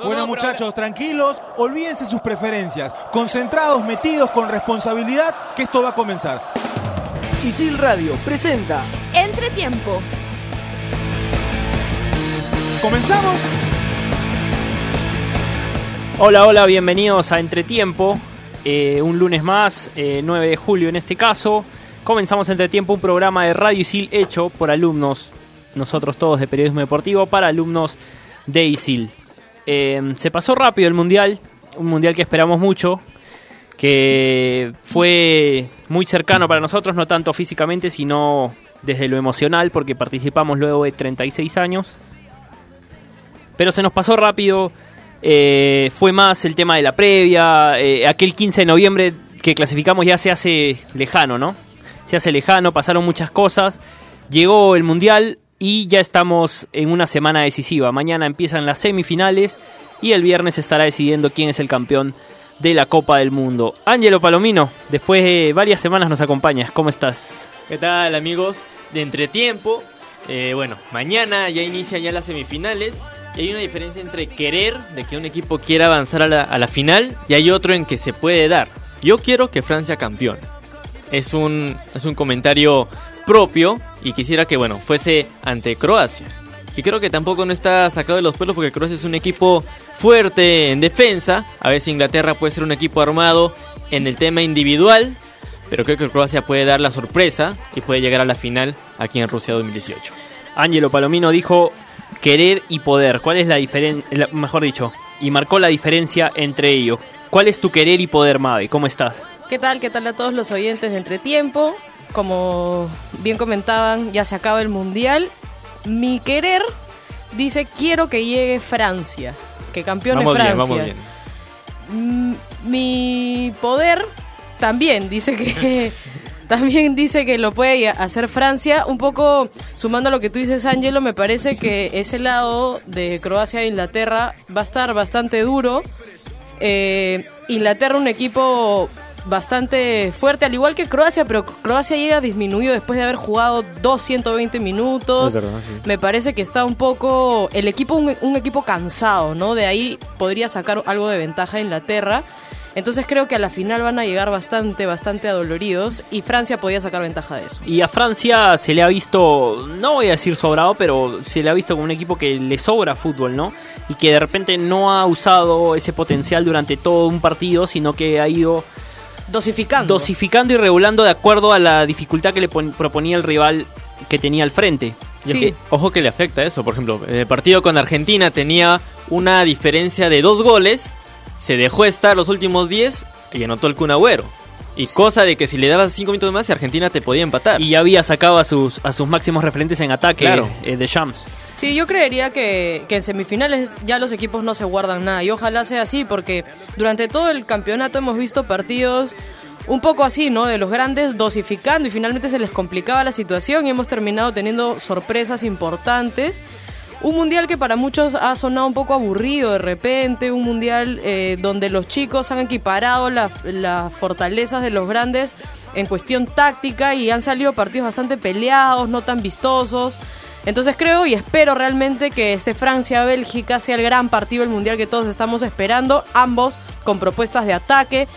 Bueno muchachos, tranquilos, olvídense sus preferencias, concentrados, metidos con responsabilidad, que esto va a comenzar. Isil Radio presenta Entretiempo. ¿Comenzamos? Hola, hola, bienvenidos a Entretiempo. Eh, un lunes más, eh, 9 de julio en este caso. Comenzamos Entretiempo, un programa de Radio Isil hecho por alumnos, nosotros todos de periodismo deportivo, para alumnos de Isil. Eh, se pasó rápido el mundial, un mundial que esperamos mucho, que fue muy cercano para nosotros, no tanto físicamente, sino desde lo emocional, porque participamos luego de 36 años. Pero se nos pasó rápido, eh, fue más el tema de la previa, eh, aquel 15 de noviembre que clasificamos ya se hace lejano, ¿no? Se hace lejano, pasaron muchas cosas, llegó el mundial y ya estamos en una semana decisiva. Mañana empiezan las semifinales y el viernes estará decidiendo quién es el campeón de la Copa del Mundo. Ángelo Palomino, después de varias semanas nos acompañas. ¿Cómo estás? ¿Qué tal amigos de Entretiempo? Eh, bueno, mañana ya inician ya las semifinales y hay una diferencia entre querer, de que un equipo quiera avanzar a la, a la final, y hay otro en que se puede dar. Yo quiero que Francia campeone. Es un, es un comentario propio y quisiera que, bueno, fuese ante Croacia. Y creo que tampoco no está sacado de los pelos porque Croacia es un equipo fuerte en defensa. A ver si Inglaterra puede ser un equipo armado en el tema individual. Pero creo que Croacia puede dar la sorpresa y puede llegar a la final aquí en Rusia 2018. Ángelo Palomino dijo querer y poder. ¿Cuál es la diferencia? Mejor dicho, y marcó la diferencia entre ellos. ¿Cuál es tu querer y poder, Mavi? ¿Cómo estás? ¿Qué tal? ¿Qué tal a todos los oyentes de Entretiempo? Como bien comentaban, ya se acaba el mundial. Mi querer dice quiero que llegue Francia, que campeone Vamos bien, Francia. vamos bien. Mi poder también dice que también dice que lo puede hacer Francia. Un poco sumando a lo que tú dices, Angelo, me parece que ese lado de Croacia e Inglaterra va a estar bastante duro. Eh, Inglaterra un equipo bastante fuerte, al igual que Croacia, pero Croacia llega disminuido después de haber jugado 220 minutos. Me parece que está un poco el equipo un, un equipo cansado, ¿no? De ahí podría sacar algo de ventaja a Inglaterra. Entonces creo que a la final van a llegar bastante, bastante adoloridos y Francia podía sacar ventaja de eso. Y a Francia se le ha visto, no voy a decir sobrado, pero se le ha visto como un equipo que le sobra fútbol, ¿no? Y que de repente no ha usado ese potencial durante todo un partido, sino que ha ido Dosificando. dosificando y regulando de acuerdo a la dificultad que le pon- proponía el rival que tenía al frente. Y es Sí. que- Ojo que le afecta eso, por ejemplo, en el partido con Argentina tenía una diferencia de dos goles, se dejó estar los últimos 10 y anotó el Kun Agüero. Y cosa de que si le dabas 5 minutos más, Argentina te podía empatar. y ya había sacado a sus, a sus máximos referentes en ataque Claro. eh, de Shams. Sí, yo creería que, que en semifinales ya los equipos no se guardan nada y ojalá sea así porque durante todo el campeonato hemos visto partidos un poco así, ¿no? De los grandes dosificando y finalmente se les complicaba la situación y hemos terminado teniendo sorpresas importantes. Un mundial que para muchos ha sonado un poco aburrido de repente, un mundial eh, donde los chicos han equiparado la- las fortalezas de los grandes en cuestión táctica y han salido partidos bastante peleados, no tan vistosos. Entonces creo y espero realmente que ese Francia-Bélgica sea el gran partido del mundial que todos estamos esperando, ambos con propuestas de ataque,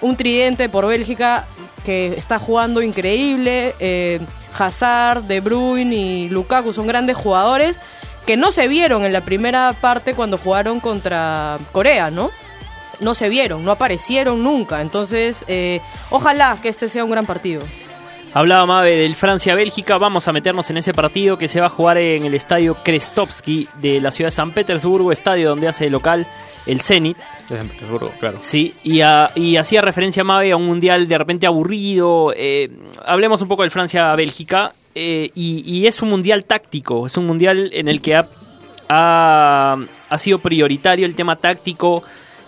un tridente por Bélgica que está jugando increíble, eh, Hazard, De Bruyne y Lukaku son grandes jugadores que no se vieron en la primera parte cuando jugaron contra Corea, ¿no? No se vieron, no aparecieron nunca. Entonces, eh, ojalá que este sea un gran partido. Hablaba Mabe del Francia-Bélgica, vamos a meternos en ese partido que se va a jugar en el estadio Krestovsky de la ciudad de San Petersburgo, estadio donde hace local el Zenit. De San Petersburgo, claro. Sí, y, a- y hacía referencia Mabe a un mundial de repente aburrido. eh, hablemos un poco del Francia-Bélgica. eh, y, y es un mundial táctico, es un mundial en el que ha, ha, ha sido prioritario el tema táctico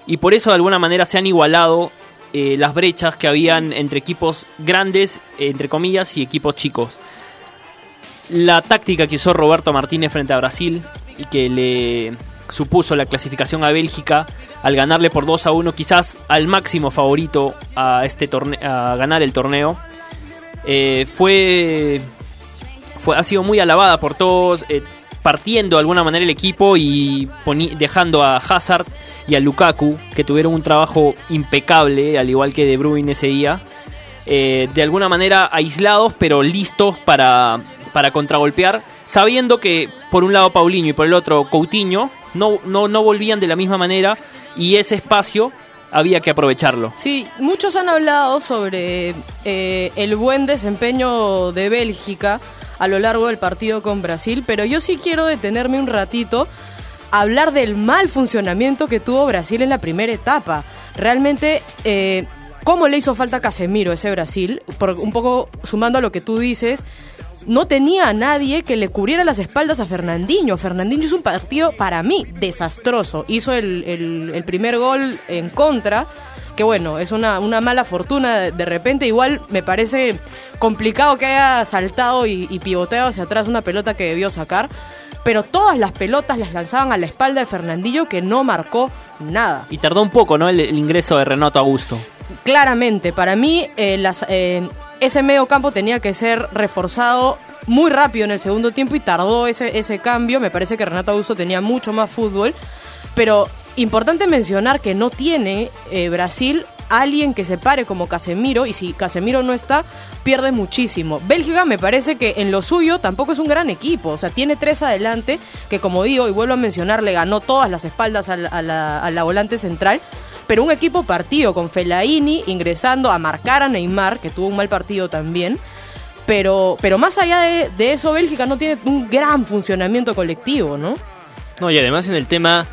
y por eso de alguna manera se han igualado eh, las brechas que habían entre equipos grandes, entre comillas, y equipos chicos. La táctica que usó Roberto Martínez frente a Brasil y que le supuso la clasificación a Bélgica al ganarle por 2 a 1, quizás al máximo favorito a este torneo, a ganar el torneo, eh, fue, fue ha sido muy alabada por todos. eh, partiendo de alguna manera el equipo y dejando a Hazard y a Lukaku, que tuvieron un trabajo impecable, al igual que De Bruyne ese día, eh, de alguna manera aislados, pero listos para, para contragolpear, sabiendo que por un lado Paulinho y por el otro Coutinho no, no, no volvían de la misma manera y ese espacio había que aprovecharlo. Sí, muchos han hablado sobre eh, el buen desempeño de Bélgica a lo largo del partido con Brasil, pero yo sí quiero detenerme un ratito a hablar del mal funcionamiento que tuvo Brasil en la primera etapa. Realmente, eh, ¿cómo le hizo falta a Casemiro ese Brasil? Por, un poco sumando a lo que tú dices, no tenía a nadie que le cubriera las espaldas a Fernandinho. Fernandinho hizo un partido, para mí, desastroso. Hizo el, primer gol en contra, que bueno, es una, una, mala fortuna de repente. Igual me parece complicado que haya saltado y, pivoteado hacia atrás una pelota que debió sacar. Pero todas las pelotas las lanzaban a la espalda de Fernandinho, que no marcó nada. Y tardó un poco, ¿no? El, ingreso de Renato Augusto. Claramente, para mí, eh, las, eh, ese medio campo tenía que ser reforzado muy rápido en el segundo tiempo y tardó ese, ese cambio. Me parece que Renato Augusto tenía mucho más fútbol. Pero importante mencionar que no tiene eh, Brasil alguien que se pare como Casemiro y si Casemiro no está, pierde muchísimo. Bélgica me parece que en lo suyo tampoco es un gran equipo, o sea, tiene tres adelante que como digo y vuelvo a mencionar, le ganó todas las espaldas a a la volante central pero un equipo partido con Felaini ingresando a marcar a Neymar, que tuvo un mal partido también. Pero, pero más allá de, eso, Bélgica no tiene un gran funcionamiento colectivo, ¿no? No, y además en el tema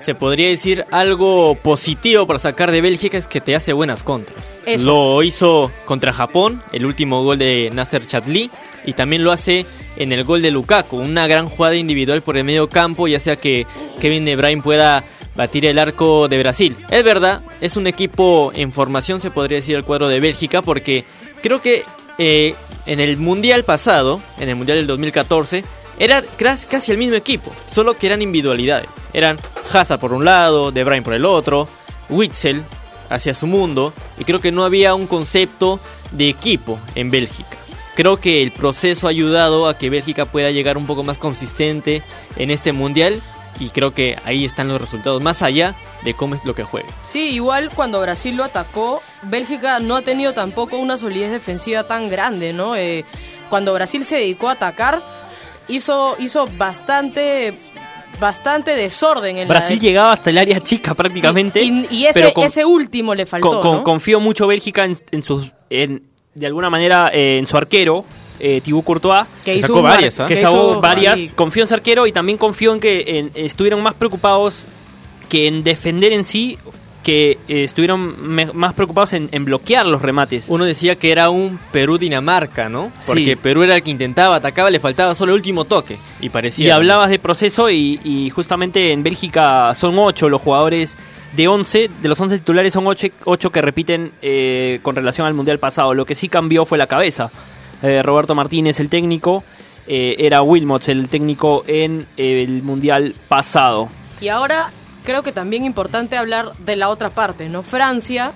se podría decir algo positivo para sacar de Bélgica es que te hace buenas contras. Lo hizo contra Japón, el último gol de Nasser Chatli, y también lo hace en el gol de Lukaku, una gran jugada individual por el medio campo, ya sea que Kevin De Bruyne pueda batir el arco de Brasil. Es verdad, es un equipo en formación, se podría decir, el cuadro de Bélgica, porque creo que eh, en el Mundial pasado, en el Mundial del 2014, era casi el mismo equipo, solo que eran individualidades. Eran Hazard por un lado, De Bruyne por el otro, Witzel hacia su mundo, y creo que no había un concepto de equipo en Bélgica. Creo que el proceso ha ayudado a que Bélgica pueda llegar un poco más consistente en este mundial y creo que ahí están los resultados, más allá de cómo es lo que juegue. Sí, igual cuando Brasil lo atacó, Bélgica no ha tenido tampoco una solidez defensiva tan grande, ¿no? Eh, cuando Brasil se dedicó a atacar, hizo, hizo bastante bastante desorden en Brasil llegaba hasta el área chica prácticamente y, ese, ese último le faltó con, confío mucho Bélgica en, sus en, de alguna manera eh, en su arquero eh, Courtois. Que, hizo varias, ¿ah? Que, sacó varias. Confío en Sarquero y también confío en que estuvieron más preocupados que en defender en sí que eh, estuvieron más preocupados en, bloquear los remates. Uno decía que era un Perú-Dinamarca, ¿no? Porque Perú era el que intentaba, atacaba, le faltaba solo el último toque. Y parecía. Y hablabas de proceso y, justamente en Bélgica son ocho los jugadores de 11, de los 11 titulares son 8, que repiten eh, con relación al Mundial pasado. Lo que sí cambió fue la cabeza. Eh, Roberto Martínez, el técnico, eh, era Wilmots, el técnico en eh, el Mundial pasado. Y ahora creo que también importante hablar de la otra parte, ¿no? Francia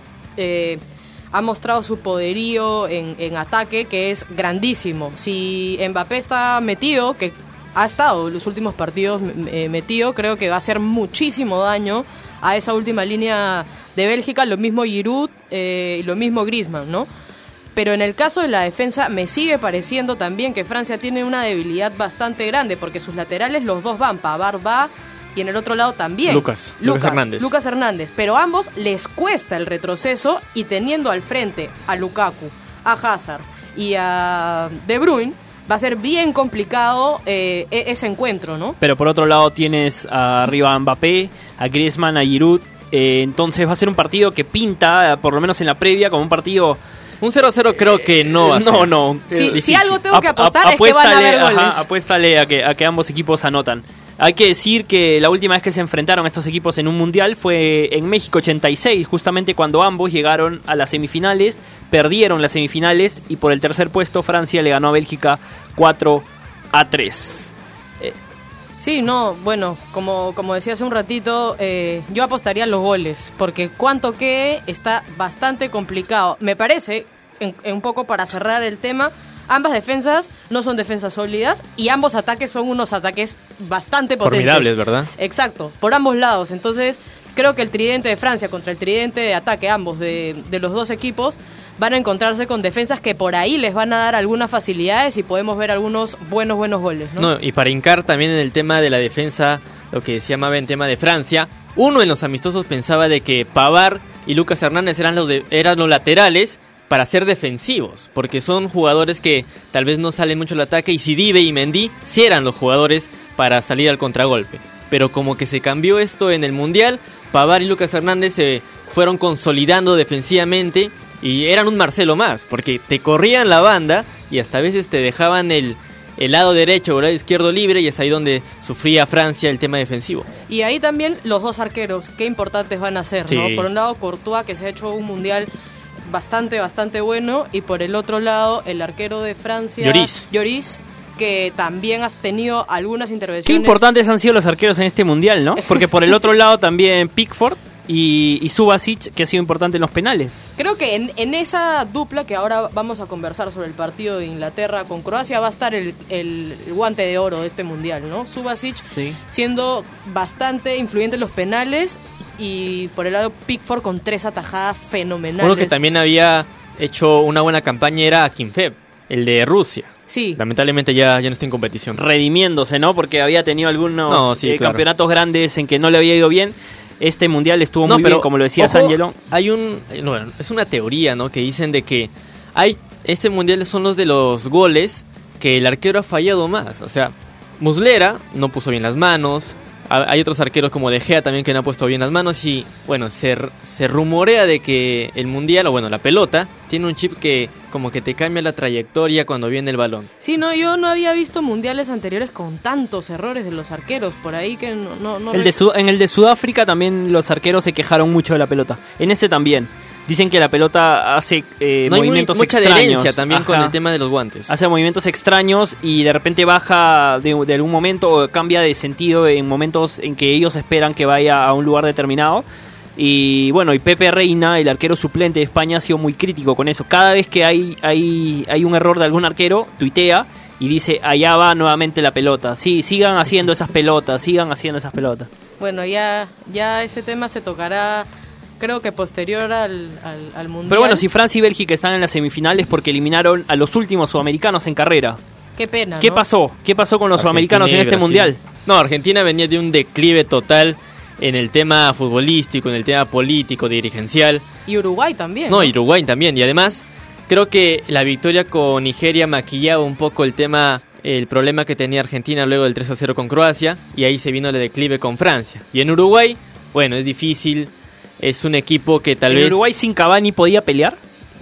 ha mostrado su poderío en, ataque, que es grandísimo. Si Mbappé está metido, que ha estado en los últimos partidos metido, creo que va a hacer muchísimo daño a esa última línea de Bélgica, lo mismo Giroud y lo mismo Griezmann, ¿no? Pero en el caso de la defensa me sigue pareciendo también que Francia tiene una debilidad bastante grande porque sus laterales los dos van, Pavard va y en el otro lado también. Lucas, Lucas, Hernández. Lucas Hernández, pero a ambos les cuesta el retroceso y teniendo al frente a Lukaku, a Hazard y a De Bruyne, va a ser bien complicado eh, e-, ese encuentro, ¿no? Pero por otro lado tienes arriba a Mbappé, a Griezmann, a Giroud, eh, entonces va a ser un partido que pinta, por lo menos en la previa, como un partido un 0-0 creo que no va a No, no. si algo tengo que apostar es que van a haber goles. apuéstale a que, a que ambos equipos anotan. Hay que decir que la última vez que se enfrentaron estos equipos en un mundial fue en México 86, justamente cuando ambos llegaron a las semifinales, perdieron las semifinales y por el tercer puesto Francia le ganó a Bélgica 4 a 3. Sí, no, bueno, como, como decía hace un ratito, eh, yo apostaría los goles, porque cuánto que está bastante complicado. Me parece, un poco para cerrar el tema, ambas defensas no son defensas sólidas y ambos ataques son unos ataques bastante potentes. Formidables, ¿verdad? Exacto, por ambos lados. Entonces, creo que el tridente de Francia contra el tridente de ataque, ambos de, de los dos equipos, van a encontrarse con defensas que por ahí les van a dar algunas facilidades y podemos ver algunos buenos, buenos goles. ¿no? Y para hincar también en el tema de la defensa, lo que se llamaba en tema de Francia, uno en los amistosos pensaba de que Pavar y Lucas Hernández eran los, eran los laterales para ser defensivos, porque son jugadores que tal vez no salen mucho al ataque y Sidibe y Mendy sí eran los jugadores para salir al contragolpe. Pero como que se cambió esto en el Mundial, Pavar y Lucas Hernández se fueron consolidando defensivamente y eran un Marcelo más, porque te corrían la banda y hasta a veces te dejaban el, el lado derecho o el lado izquierdo libre y es ahí donde sufría Francia el tema defensivo. Y ahí también los dos arqueros, qué importantes van a ser, ¿no? Por un lado Courtois, que se ha hecho un mundial bastante, bastante bueno, y por el otro lado el arquero de Francia, Lloris. Lloris, que también has tenido algunas Qué intervenciones. importantes han sido los arqueros en este mundial, ¿no? Porque por el otro lado también Pickford y, y Subasic, que ha sido importante en los penales. Creo que en, en esa dupla que ahora vamos a conversar sobre el partido de Inglaterra con Croacia va a estar el, el guante de oro de este mundial, ¿no? Subasic Sí. siendo bastante influyente en los penales y por el lado Pickford con tres atajadas fenomenales. Uno que también había hecho una buena campaña era Kimfeb, el de Rusia. Sí, Lamentablemente ya, ya no está en competición. redimiéndose, ¿no? Porque había tenido algunos No, sí, eh, claro. campeonatos grandes en que no le había ido bien. Este mundial estuvo No, muy pero, bien, como lo decía ojo, Ángelo. Hay un. no, bueno, es una teoría, ¿no? Que dicen de que hay. Este mundial son los de los goles que el arquero ha fallado más. O sea, Muslera no puso bien las manos. ha- Hay otros arqueros como De Gea también que no ha puesto bien las manos. Y bueno, se, se rumorea de que el mundial, o bueno, la pelota, tiene un chip que como que te cambia la trayectoria cuando viene el balón. sí, no, yo no había visto mundiales anteriores con tantos errores de los arqueros por ahí que no, no, no El de Sud- en el de Sudáfrica también los arqueros se quejaron mucho de la pelota. En este también. Dicen que la pelota hace eh, no hay muy- movimientos mucha extraños. adherencia también con Ajá. el tema de los guantes. Hace movimientos extraños y de repente baja de, de algún momento o cambia de sentido en momentos en que ellos esperan que vaya a un lugar determinado. Y bueno, y Pepe Reina, el arquero suplente de España, ha sido muy crítico con eso. Cada vez que hay, hay, hay un error de algún arquero, tuitea y dice, allá va nuevamente la pelota. Sí, sigan haciendo esas pelotas, sigan haciendo esas pelotas. Bueno, ya, ya ese tema se tocará, creo que posterior al, al, al mundial. Pero bueno, si Francia y Bélgica están en las semifinales porque eliminaron a los últimos sudamericanos en carrera. Qué pena. ¿Qué ¿no? pasó? ¿Qué pasó con los sudamericanos en este mundial? No, Argentina venía de un declive total en el tema futbolístico, en el tema político, dirigencial. Y Uruguay también. No, y Uruguay también. Y además, creo que la victoria con Nigeria maquillaba un poco el tema, el problema que tenía Argentina luego del 3 a 0 con Croacia. Y ahí se vino el declive con Francia. Y en Uruguay, bueno, es difícil. Es un equipo que tal ¿En vez Uruguay sin Cavani podía pelear?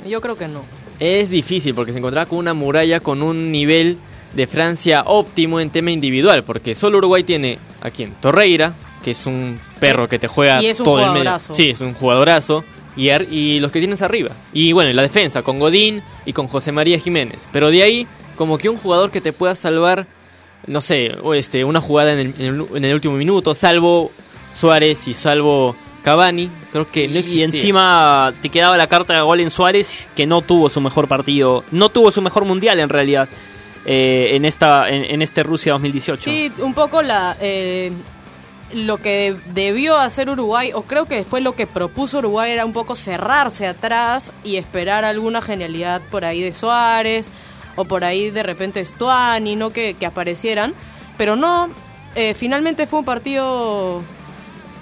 Yo creo que no. es difícil porque se encontraba con una muralla con un nivel de Francia óptimo en tema individual, porque solo Uruguay tiene a quién, Torreira, que es un perro que te juega Y es un todo el medio. jugadorazo. Sí, es un jugadorazo. Y, ar- y los que tienes arriba. Y bueno, en la defensa, con Godín y con José María Jiménez. Pero de ahí, como que un jugador que te pueda salvar, no sé, o este, una jugada en el, en el- en el último minuto, salvo Suárez y salvo Cavani, creo que no y existía. encima te quedaba la carta de gol en Suárez, que no tuvo su mejor partido, no tuvo su mejor mundial en realidad eh, en esta en, en este Rusia 2018. Sí, un poco la eh, lo que debió hacer Uruguay, o creo que fue lo que propuso Uruguay, era un poco cerrarse atrás y esperar alguna genialidad por ahí de Suárez, o por ahí de repente Stuani, ¿no? Que, que aparecieran. Pero no, eh, finalmente fue un partido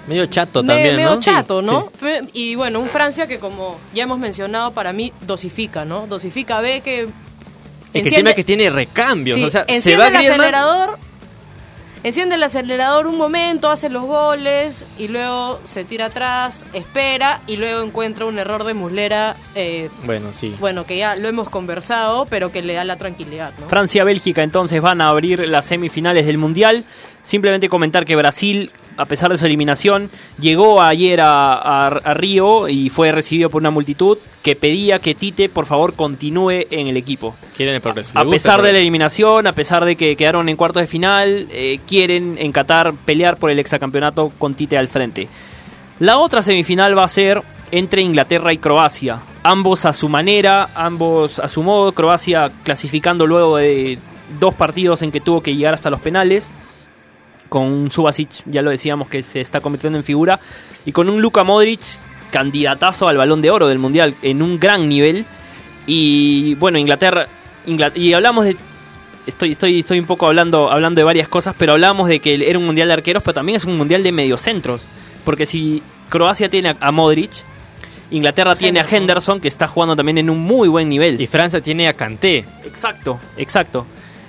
Medio chato me- también, medio ¿no? chato, ¿no? sí. Y bueno, un Francia que como ya hemos mencionado, para mí dosifica, ¿no? Dosifica, ve que... Es que el tema es que tiene recambios. Sí, o sea, se va el acelerador, enciende el acelerador un momento, hace los goles y luego se tira atrás, espera y luego encuentra un error de Muslera, eh, Bueno, sí. bueno, que ya lo hemos conversado, pero que le da la tranquilidad, ¿no? Francia-Bélgica entonces van a abrir las semifinales del Mundial. Simplemente comentar que Brasil, a pesar de su eliminación, llegó ayer a, a- a Río y fue recibido por una multitud que pedía que Tite, por favor, continúe en el equipo. Quieren el progreso. A pesar de la eliminación, a pesar de que quedaron en cuartos de final, eh, quieren en Qatar pelear por el exacampeonato con Tite al frente. La otra semifinal va a ser entre Inglaterra y Croacia. Ambos a su manera, ambos a su modo. Croacia clasificando luego de dos partidos en que tuvo que llegar hasta los penales. Con un Subasic, ya lo decíamos, que se está convirtiendo en figura. Y con un Luka Modric, candidatazo al balón de oro del mundial, en un gran nivel. Y bueno, Inglaterra. Ingla- y hablamos de. Estoy, estoy, estoy un poco hablando, hablando de varias cosas, pero hablamos de que era un mundial de arqueros, pero también es un mundial de mediocentros. Porque si Croacia tiene a- Modric, Inglaterra tiene a Henderson. Henderson, que está jugando también en un muy buen nivel. Y Francia tiene a Kanté. Exacto, exacto.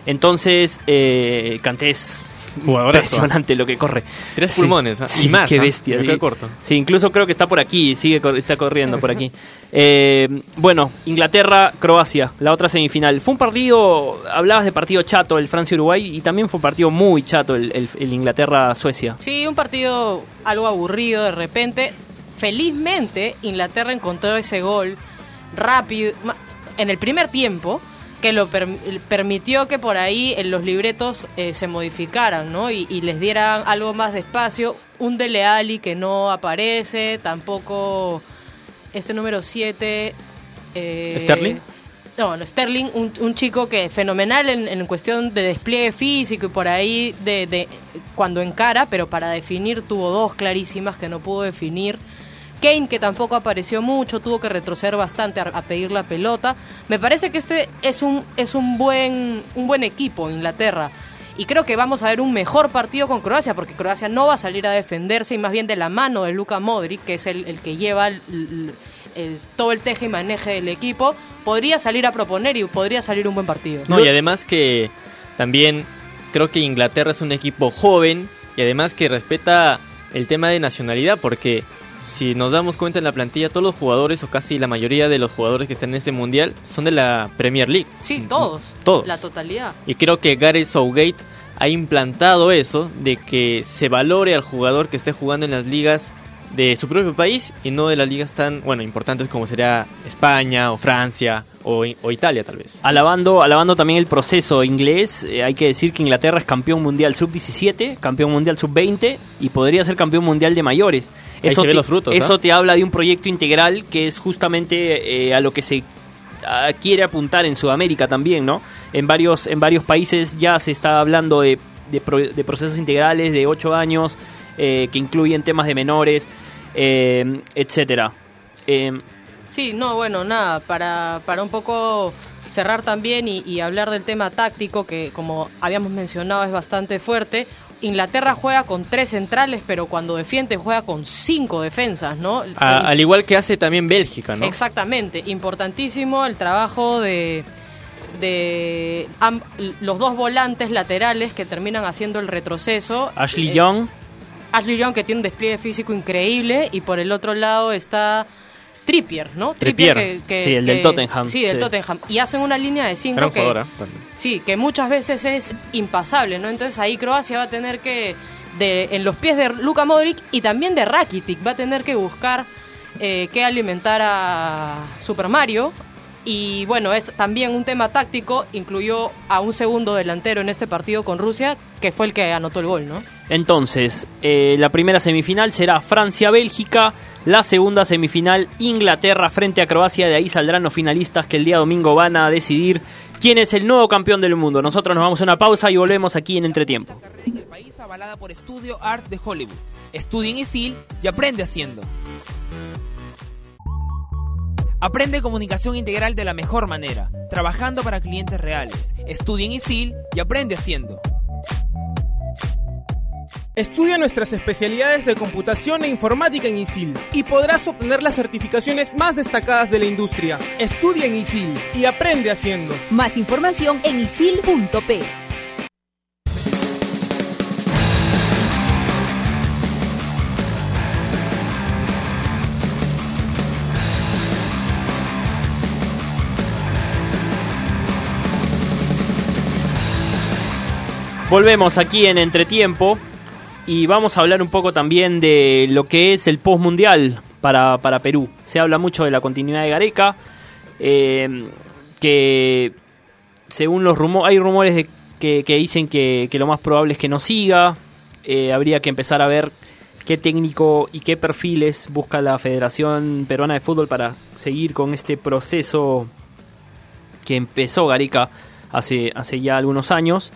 Entonces, eh, Kanté es Jugadorazo. impresionante lo que corre. Tres Sí, pulmones, ¿ah? sí, y más. Qué ¿ah? bestia. Me corto. Sí, incluso creo que está por aquí, sigue está corriendo por aquí. Eh, bueno, Inglaterra, Croacia, la otra semifinal. Fue un partido, hablabas de partido chato, el Francia-Uruguay, y también fue un partido muy chato, el, el- el Inglaterra-Suecia. Sí, un partido algo aburrido de repente. Felizmente, Inglaterra encontró ese gol rápido en el primer tiempo que lo perm- permitió que por ahí en los libretos eh, se modificaran, ¿no? Y, y les dieran algo más de espacio. Un Dele Alli que no aparece, tampoco este número 7. ¿Sterling? No, no, Sterling, un, un chico que fenomenal en, en cuestión de despliegue físico y por ahí de, de cuando encara, pero para definir tuvo dos clarísimas que no pudo definir. Kane, que tampoco apareció mucho, tuvo que retroceder bastante a, pedir la pelota. Me parece que este es un, es un buen, un buen equipo, Inglaterra. Y creo que vamos a ver un mejor partido con Croacia, porque Croacia no va a salir a defenderse y más bien de la mano de Luka Modric, que es el, el que lleva el- todo el teje y maneje del equipo, podría salir a proponer y podría salir un buen partido. No, y además que también creo que Inglaterra es un equipo joven y además que respeta el tema de nacionalidad porque si nos damos cuenta en la plantilla todos los jugadores o casi la mayoría de los jugadores que están en este mundial son de la Premier League. Sí, todos. Todos. La totalidad. Y creo que Gareth Southgate ha implantado eso de que se valore al jugador que esté jugando en las ligas de su propio país y no de las ligas tan, bueno, importantes como sería España o Francia o, o Italia tal vez. Alabando, alabando también el proceso inglés, eh, hay que decir que Inglaterra es campeón mundial sub-17, campeón mundial sub-20 y podría ser campeón mundial de mayores. Se te, ven los frutos, eso te habla de un proyecto integral que es justamente eh, a lo que se quiere apuntar en Sudamérica también, ¿no? En varios, en varios países ya se está hablando de, de pro- de procesos integrales de 8 años eh, que incluyen temas de menores, etcétera. Eh, Sí, no, bueno, nada, para, para un poco cerrar también y, y hablar del tema táctico, que como habíamos mencionado es bastante fuerte. Inglaterra juega con tres centrales, pero cuando defiende juega con cinco defensas, ¿no? A- al igual que hace también Bélgica, ¿no? Exactamente, importantísimo el trabajo de, de am- los dos volantes laterales que terminan haciendo el retroceso. Ashley Eh, Young, Ashley Young que tiene un despliegue físico increíble y por el otro lado está Trippier, ¿no? Trippier. Sí, el del Tottenham, Sí, del sí. Tottenham. Y hacen una línea de cinco Gran que, jugadora. sí, que muchas veces es impasable, ¿no? Entonces ahí Croacia va a tener que, de, en los pies de Luka Modric y también de Rakitic, va a tener que buscar eh, qué alimentar a Super Mario. Y bueno, es también un tema táctico, incluyó a un segundo delantero en este partido con Rusia, que fue el que anotó el gol, ¿no? Entonces, eh, la primera semifinal será Francia-Bélgica, la segunda semifinal Inglaterra frente a Croacia, de ahí saldrán los finalistas que el día domingo van a decidir quién es el nuevo campeón del mundo. Nosotros nos vamos a una pausa y volvemos aquí en Entretiempo. en el país avalada por Studio Art de Hollywood. Estudia en ISIL y aprende haciendo. Aprende comunicación integral de la mejor manera, trabajando para clientes reales. Estudia en ISIL y aprende haciendo. Estudia nuestras especialidades de computación e informática en ISIL y podrás obtener las certificaciones más destacadas de la industria. Estudia en ISIL y aprende haciendo. Más información en isil.p. Volvemos aquí en Entretiempo y vamos a hablar un poco también de lo que es el postmundial para, para Perú. Se habla mucho de la continuidad de Gareca, eh, que según los rumores, hay rumores de que, que dicen que, que lo más probable es que no siga. Eh, habría que empezar a ver qué técnico y qué perfiles busca la Federación Peruana de Fútbol para seguir con este proceso que empezó Gareca hace, hace ya algunos años.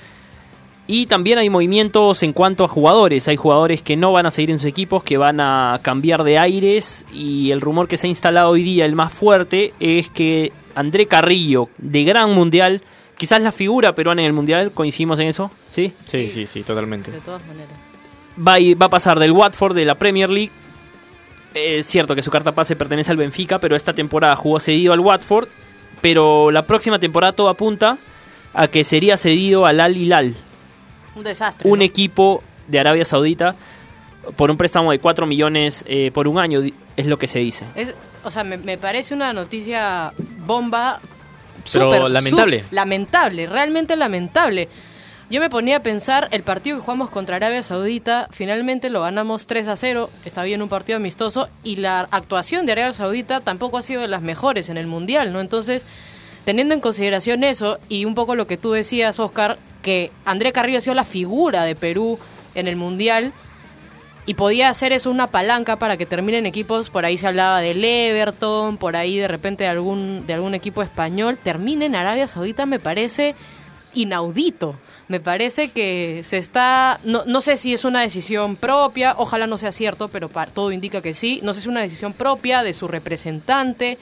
Y también hay movimientos en cuanto a jugadores. Hay jugadores que no van a seguir en sus equipos, que van a cambiar de aires. Y el rumor que se ha instalado hoy día, el más fuerte, es que André Carrillo, de gran mundial, quizás la figura peruana en el mundial, coincidimos en eso, ¿sí? Sí, sí, sí, totalmente. De todas maneras. Va, va a pasar del Watford de la Premier League. Es cierto que su carta pase pertenece al Benfica, pero esta temporada jugó cedido al Watford. Pero la próxima temporada todo apunta a que sería cedido al Al Hilal, Un desastre. un ¿no? equipo de Arabia Saudita, por un préstamo de 4 millones eh, por un año, es lo que se dice. Es, o sea, me, me parece una noticia bomba. Pero súper, lamentable. lamentable, realmente lamentable. Yo me ponía a pensar, el partido que jugamos contra Arabia Saudita, finalmente lo ganamos 3 a 0, está bien un partido amistoso, y la actuación de Arabia Saudita tampoco ha sido de las mejores en el Mundial, ¿no? Entonces, teniendo en consideración eso, y un poco lo que tú decías, Oscar, que André Carrillo ha sido la figura de Perú en el Mundial, y podía hacer eso una palanca para que terminen equipos, por ahí se hablaba del Everton, por ahí de repente de algún, de algún equipo español, termine en Arabia Saudita me parece inaudito. Me parece que se está, no, no sé si es una decisión propia, ojalá no sea cierto, pero todo indica que sí, no sé si es una decisión propia de su representante,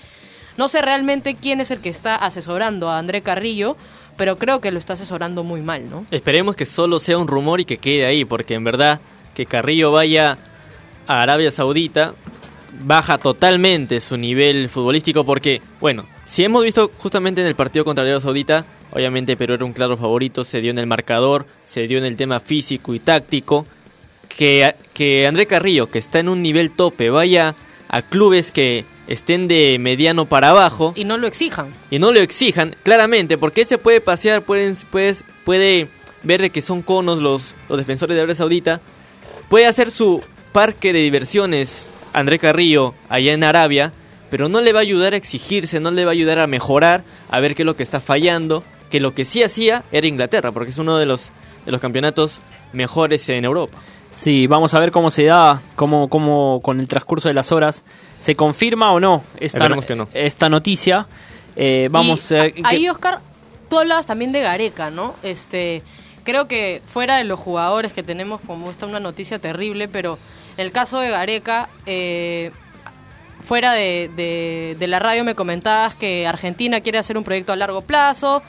no sé realmente quién es el que está asesorando a André Carrillo, pero creo que lo está asesorando muy mal, ¿no? Esperemos que solo sea un rumor y que quede ahí, porque en verdad que Carrillo vaya a Arabia Saudita baja totalmente su nivel futbolístico porque, bueno, si hemos visto justamente en el partido contra Arabia Saudita, obviamente Perú era un claro favorito, se dio en el marcador, se dio en el tema físico y táctico, que, que André Carrillo, que está en un nivel tope, vaya a clubes que estén de mediano para abajo, Y no lo exijan. y no lo exijan, claramente, porque él se puede pasear, pueden, puedes- puede ver de que son conos los, los defensores de Arabia Saudita, puede hacer su parque de diversiones André Carrillo allá en Arabia, pero no le va a ayudar a exigirse, no le va a ayudar a mejorar, a ver qué es lo que está fallando, que lo que sí hacía era Inglaterra, porque es uno de los, de los campeonatos mejores en Europa. Sí, vamos a ver cómo se da, cómo, cómo con el transcurso de las horas se confirma o no esta, Esperemos que no. esta noticia. Eh, vamos qué- ahí, Oscar, tú hablabas también de Gareca, ¿no? Este, creo que fuera de los jugadores que tenemos, como esta una noticia terrible, pero en el caso de Gareca, eh, fuera de, de- de la radio me comentabas que Argentina quiere hacer un proyecto a largo plazo,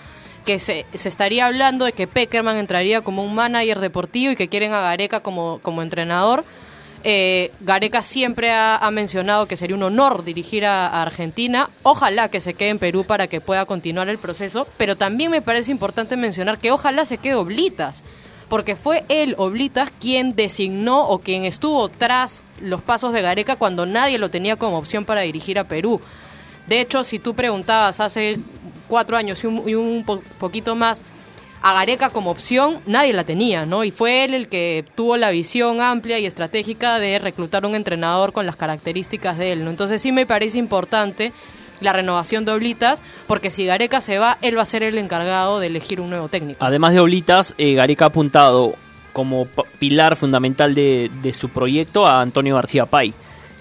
que se, se estaría hablando de que Peckerman entraría como un manager deportivo y que quieren a Gareca como, como entrenador. Eh, Gareca siempre ha, mencionado que sería un honor dirigir a, Argentina. Ojalá que se quede en Perú para que pueda continuar el proceso. Pero también me parece importante mencionar que ojalá se quede Oblitas. Porque fue él, Oblitas, quien designó o quien estuvo tras los pasos de Gareca cuando nadie lo tenía como opción para dirigir a Perú. De hecho, si tú preguntabas hace cuatro años y un, y un po- poquito más a Gareca como opción, nadie la tenía, ¿no? Y fue él el que tuvo la visión amplia y estratégica de reclutar un entrenador con las características de él, ¿no? Entonces sí me parece importante la renovación de Oblitas, porque si Gareca se va, él va a ser el encargado de elegir un nuevo técnico. Además de Oblitas, eh, Gareca ha apuntado como pilar fundamental de, de su proyecto a Antonio García Pay,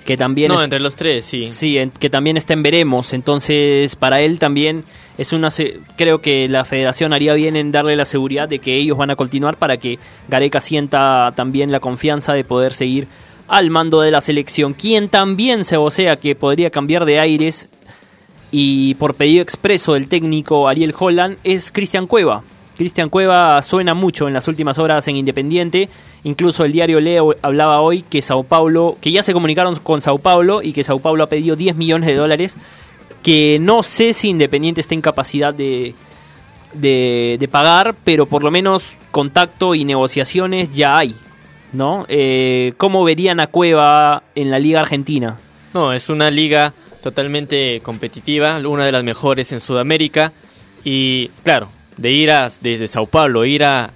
que también No, entre los tres, sí. Sí, en- que también está en veremos. Entonces, para él también es una. Creo que la federación haría bien en darle la seguridad de que ellos van a continuar para que Gareca sienta también la confianza de poder seguir al mando de la selección. Quien también se vocea que podría cambiar de aires y por pedido expreso del técnico Ariel Holland es Cristian Cueva. Cristian Cueva suena mucho en las últimas horas en Independiente. Incluso el diario Leo hablaba hoy que Sao Paulo, que ya se comunicaron con Sao Paulo y que Sao Paulo ha pedido 10 millones de dólares. Que no sé si Independiente está en capacidad de, de, de pagar, pero por lo menos contacto y negociaciones ya hay. ¿No? Eh, ¿Cómo verían a Cueva en la Liga Argentina? No, es una liga totalmente competitiva, una de las mejores en Sudamérica. Y claro, de ir a, desde Sao Paulo, ir a,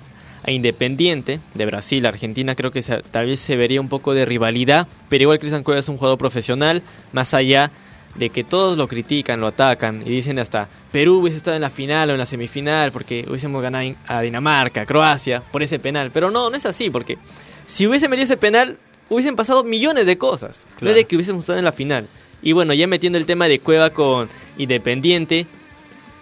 a Independiente de Brasil, Argentina, creo que se- tal vez se vería un poco de rivalidad. Pero igual Cristian Cueva es un jugador profesional, más allá de que todos lo critican, lo atacan y dicen hasta Perú hubiese estado en la final o en la semifinal porque hubiésemos ganado a Dinamarca, a Croacia por ese penal. Pero no, no es así porque si hubiese metido ese penal hubiesen pasado millones de cosas. No Claro. de que hubiésemos estado en la final. Y bueno, ya metiendo el tema de Cueva con Independiente,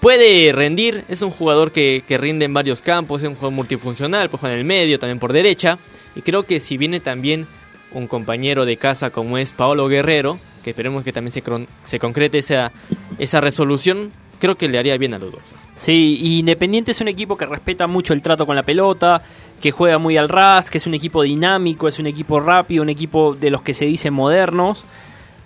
puede rendir, es un jugador que, que rinde en varios campos, es un jugador multifuncional, puede en el medio, también por derecha. Y creo que si viene también un compañero de casa como es Paolo Guerrero, que esperemos que también se, se concrete esa, esa resolución, creo que le haría bien a los dos. Sí, Independiente es un equipo que respeta mucho el trato con la pelota, que juega muy al ras, que es un equipo dinámico, es un equipo rápido, un equipo de los que se dicen modernos.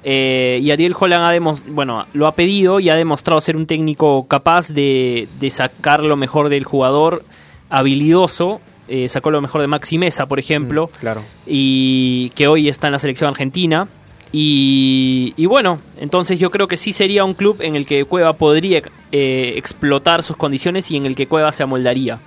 Eh, y Ariel Holland ha demos- bueno, lo ha pedido y ha demostrado ser un técnico capaz de, de sacar lo mejor del jugador, habilidoso. eh, sacó lo mejor de Maxi Mesa, por ejemplo Claro. y que hoy está en la selección argentina. Y, y bueno, entonces yo creo que sí sería un club en el que Cueva podría eh, explotar sus condiciones y en el que Cueva se amoldaría.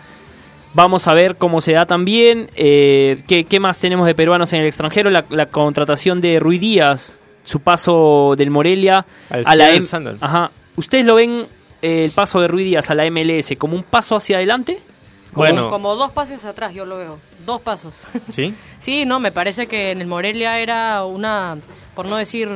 Vamos a ver cómo se da también. eh, ¿qué, qué más tenemos de peruanos en el extranjero? La, la contratación de Rui Díaz, su paso del Morelia Al a la M-. Ajá. ¿Ustedes lo ven eh, el paso de Rui Díaz a la MLS como un paso hacia adelante? Bueno, Como dos pasos atrás, yo lo veo. Dos pasos. ¿sí? Sí, no, me parece que en el Morelia era una, por no decir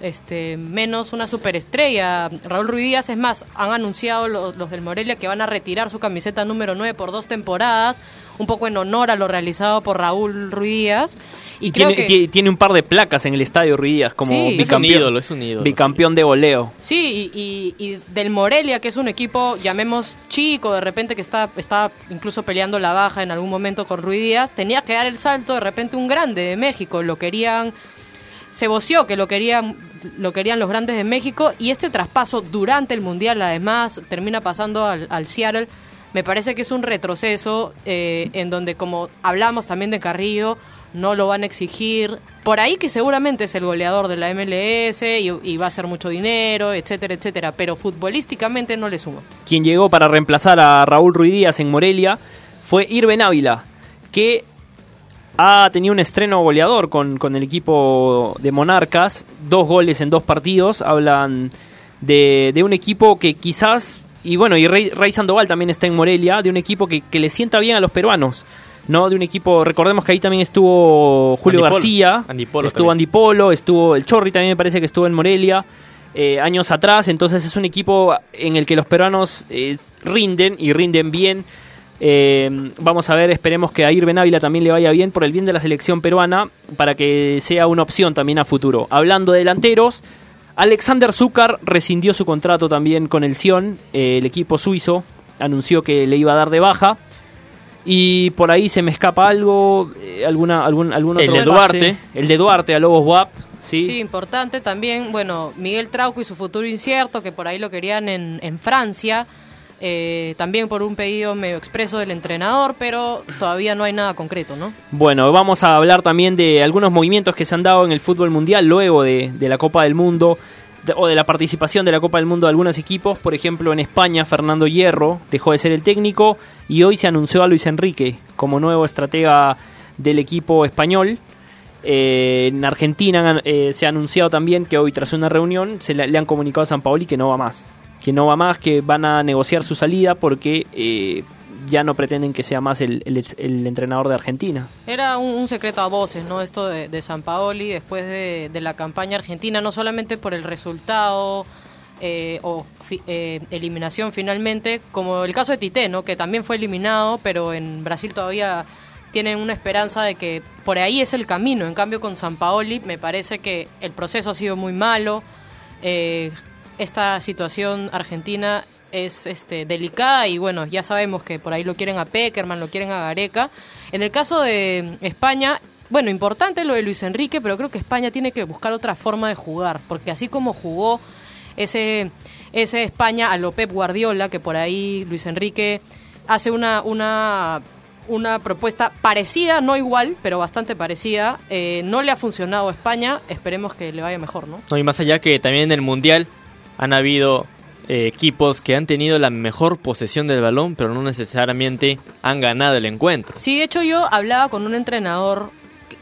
este menos, una superestrella. Raúl Ruiz Díaz, es más, han anunciado los, los del Morelia que van a retirar su camiseta número 9 por dos temporadas, un poco en honor a lo realizado por Raúl Ruiz Díaz. Y, Y creo tiene, que... ti- tiene un par de placas en el estadio Rui Díaz como Sí. Es un bicampeón. ídolo, es un ídolo, Bicampeón de goleo. Sí, y, y- y del Morelia, que es un equipo, llamemos chico, de repente que está, está incluso peleando la baja en algún momento con Ruiz Díaz, tenía que dar el salto de repente un grande de México. Lo querían, se voció que lo querían, lo querían los grandes de México y este traspaso durante el Mundial, además, termina pasando al, al Seattle. Me parece que es un retroceso eh, en donde, como hablamos también de Carrillo, no lo van a exigir. Por ahí que seguramente es el goleador de la MLS y, va a hacer mucho dinero, etcétera, etcétera. Pero futbolísticamente no le suma. Quien llegó para reemplazar a Raúl Ruiz Díaz en Morelia fue Irben Ávila, que ha tenido un estreno goleador con, con el equipo de Monarcas, dos goles en dos partidos, hablan de un equipo que quizás, y bueno, y Rey, Rey Sandoval también está en Morelia, de un equipo que, que le sienta bien a los peruanos, ¿no? De un equipo, recordemos que ahí también estuvo Julio Andy. García, Andy Polo estuvo también. Andy Polo, estuvo el Chorri también me parece que estuvo en Morelia. eh, años atrás, entonces es un equipo en el que los peruanos eh, rinden y rinden bien. Eh, vamos a ver, esperemos que a Irben Ávila también le vaya bien por el bien de la selección peruana para que sea una opción también a futuro. Hablando de delanteros, Alexander Zúcar rescindió su contrato también con el Sion, eh, el equipo suizo anunció que le iba a dar de baja. Y por ahí se me escapa algo, eh, alguna, algún, algún El otro de pase. Duarte. El de Duarte a Lobos WAP, sí. Sí, importante también, bueno, Miguel Trauco y su futuro incierto, que por ahí lo querían en, en Francia, eh, también por un pedido medio expreso del entrenador, pero todavía no hay nada concreto, ¿no? Bueno, vamos a hablar también de algunos movimientos que se han dado en el fútbol mundial luego de, de la Copa del Mundo o de la participación de la Copa del Mundo de algunos equipos. Por ejemplo, en España, Fernando Hierro dejó de ser el técnico y hoy se anunció a Luis Enrique como nuevo estratega del equipo español. Eh, en Argentina eh, se ha anunciado también que hoy, tras una reunión, se le, le han comunicado a San Paoli que no va más. Que no va más, que van a negociar su salida porque eh, ya no pretenden que sea más el, el- entrenador de Argentina. Era un, secreto a voces, ¿no? Esto de, de San Paoli después de, la campaña argentina, no solamente por el resultado eh, o eh, eliminación finalmente, como el caso de Tite, ¿no? Que también fue eliminado, pero en Brasil todavía tienen una esperanza de que por ahí es el camino. En cambio, con San Paoli me parece que el proceso ha sido muy malo. Eh, esta situación argentina es este, delicada y bueno, ya sabemos que por ahí lo quieren a Peckerman, lo quieren a Gareca. En el caso de España, bueno, importante lo de Luis Enrique, pero creo que España tiene que buscar otra forma de jugar, porque así como jugó ese, ese España a lo Guardiola, que por ahí Luis Enrique hace una, una, una propuesta parecida, no igual, pero bastante parecida, eh, no le ha funcionado a España, esperemos que le vaya mejor, ¿no? No, y más allá que también en el Mundial han habido eh, equipos que han tenido la mejor posesión del balón, pero no necesariamente han ganado el encuentro. Sí, de hecho yo hablaba con un entrenador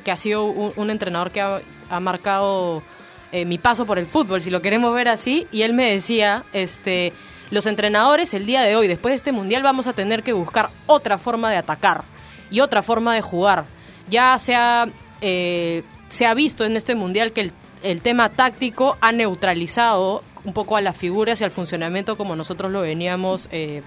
que, ha sido un, entrenador que ha, ha marcado eh, mi paso por el fútbol, si lo queremos ver así, y él me decía, este, los entrenadores el día de hoy, después de este mundial, vamos a tener que buscar otra forma de atacar y otra forma de jugar, ya sea eh, se ha visto en este mundial que el tema táctico ha neutralizado un poco a las figuras y al funcionamiento como nosotros lo veníamos eh,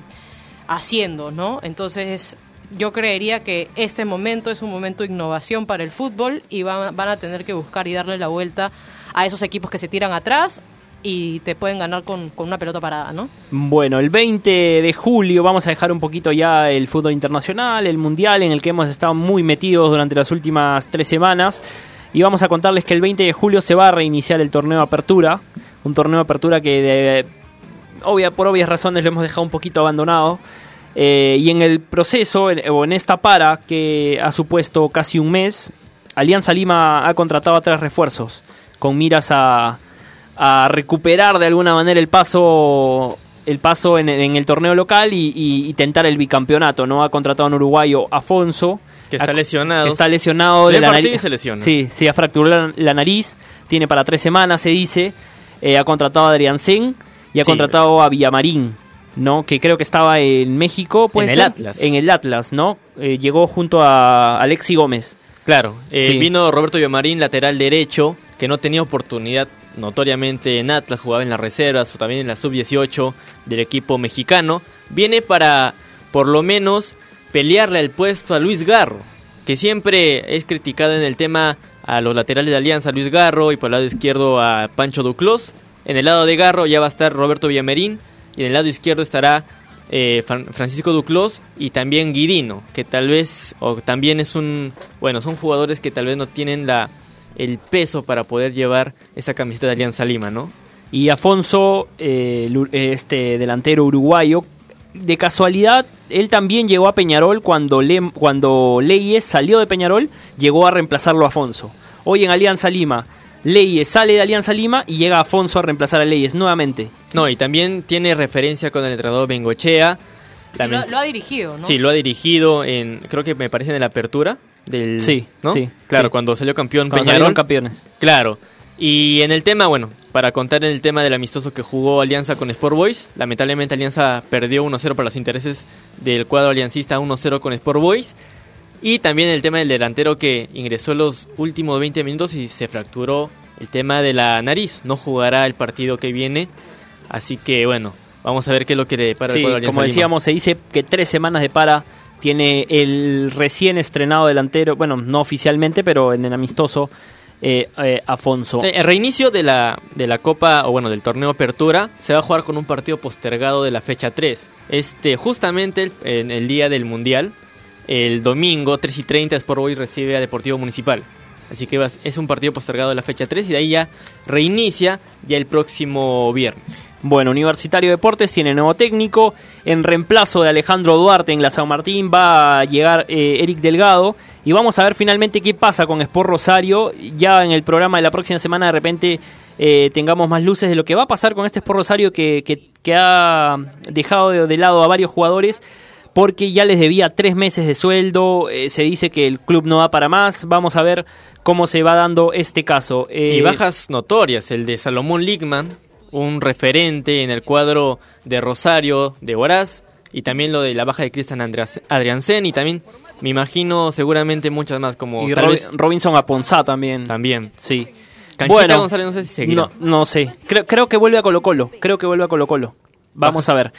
haciendo, ¿no? Entonces yo creería que este momento es un momento de innovación para el fútbol y van, van a tener que buscar y darle la vuelta a esos equipos que se tiran atrás y te pueden ganar con, con una pelota parada, ¿no? Bueno, el 20 de julio vamos a dejar un poquito ya el fútbol internacional, el mundial en el que hemos estado muy metidos durante las últimas tres semanas. Y vamos a contarles que el 20 de julio se va a reiniciar el torneo apertura. Un torneo de apertura que de, obvia, por obvias razones lo hemos dejado un poquito abandonado. Eh, y en el proceso, en- o en esta para, que ha supuesto casi un mes, Alianza Lima ha contratado a tres refuerzos, con miras a, a recuperar de alguna manera el paso el paso en, en el torneo local y, y- y tentar el bicampeonato. ¿no? Ha contratado a un uruguayo, Afonso. Que está ha- lesionado. que está lesionado de Ve la nariz. se lesiona. Sí, sí, ha fracturado la, la nariz. Tiene para tres semanas, se dice. Eh, ha contratado a Adrián Sen y ha Sí, contratado a Villamarín, ¿no? Que creo que estaba en México. ¿puede En el? Atlas. En el Atlas, ¿no? Eh, llegó junto a Alexi Gómez. Claro, eh, Sí. vino Roberto Villamarín, lateral derecho, que no tenía oportunidad notoriamente en Atlas, jugaba en las reservas o también en la sub-18 del equipo mexicano. Viene para, por lo menos, pelearle el puesto a Luis Garro, que siempre es criticado en el tema a los laterales de Alianza, Luis Garro, y por el lado izquierdo a Pancho Duclos. En el lado de Garro ya va a estar Roberto Villamarín, y en el lado izquierdo estará eh, Fran- Francisco Duclos y también Guidino, que tal vez, o también es un, bueno, son jugadores que tal vez no tienen la el peso para poder llevar esa camiseta de Alianza Lima, ¿no? Y Afonso, eh, u- este delantero uruguayo, de casualidad, él también llegó a Peñarol cuando, Le- cuando Leyes salió de Peñarol, llegó a reemplazarlo a Afonso. Hoy en Alianza Lima, Leyes sale de Alianza Lima y llega Afonso a reemplazar a Leyes nuevamente. No, y también tiene referencia con el entrenador Bengochea. Sí, lo, lo ha dirigido, ¿no? Sí, lo ha dirigido en, creo que me parece en la apertura del, Sí, ¿no? sí, claro, sí. cuando salió campeón Cuando Peñarol. salieron campeones. Claro. Y en el tema, bueno, para contar en el tema del amistoso que jugó Alianza con Sport Boys, lamentablemente Alianza perdió 1-0 para los intereses del cuadro aliancista 1-0 con Sport Boys. Y también el tema del delantero que ingresó los últimos 20 minutos y se fracturó el tema de la nariz. No jugará el partido que viene. Así que bueno, vamos a ver qué es lo que le depara el cuadro de Alianza como Lima. decíamos, se dice que tres semanas de para tiene el recién estrenado delantero, bueno, no oficialmente, pero en el amistoso, eh, eh, Afonso. Sí, el reinicio de la, de la Copa, o bueno, del torneo Apertura, se va a jugar con un partido postergado de la fecha 3. Este, justamente el- en el día del Mundial, el domingo, 3 y 30, Sport Boys recibe a Deportivo Municipal. Así que es un partido postergado de la fecha 3 y de ahí ya reinicia ya el próximo viernes. Bueno, Universitario Deportes tiene nuevo técnico. En reemplazo de Alejandro Duarte en la San Martín va a llegar eh, Eric Delgado. Y vamos a ver finalmente qué pasa con Sport Rosario. Ya en el programa de la próxima semana de repente eh, tengamos más luces de lo que va a pasar con este Sport Rosario que, que- ha dejado de, lado a varios jugadores porque ya les debía tres meses de sueldo. eh, se dice que el club no da para más. Vamos a ver cómo se va dando este caso. Eh, Y bajas notorias, el de Salomón Ligman, un referente en el cuadro de Rosario de Horaz, y también lo de la baja de Cristian Adriansen, y también me imagino seguramente muchas más, como y vez Robinson Aponzá también. también. Sí. Canchita González no sé si seguirá. No, no sé. Creo, creo que vuelve a Colo Colo. Creo que vuelve a Colo Colo. Vamos a ver.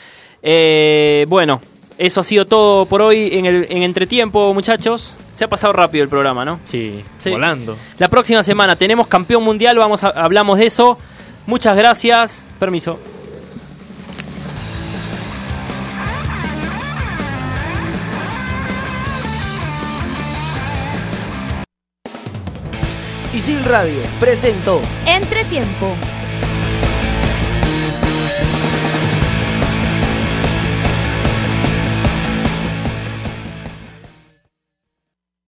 Eh, bueno, eso ha sido todo por hoy en el en entretiempo, muchachos. Se ha pasado rápido el programa, ¿no? Sí, Sí. volando. La próxima semana tenemos campeón mundial, vamos a, hablamos de eso. Muchas gracias. Permiso. Isil Radio presentó Entretiempo.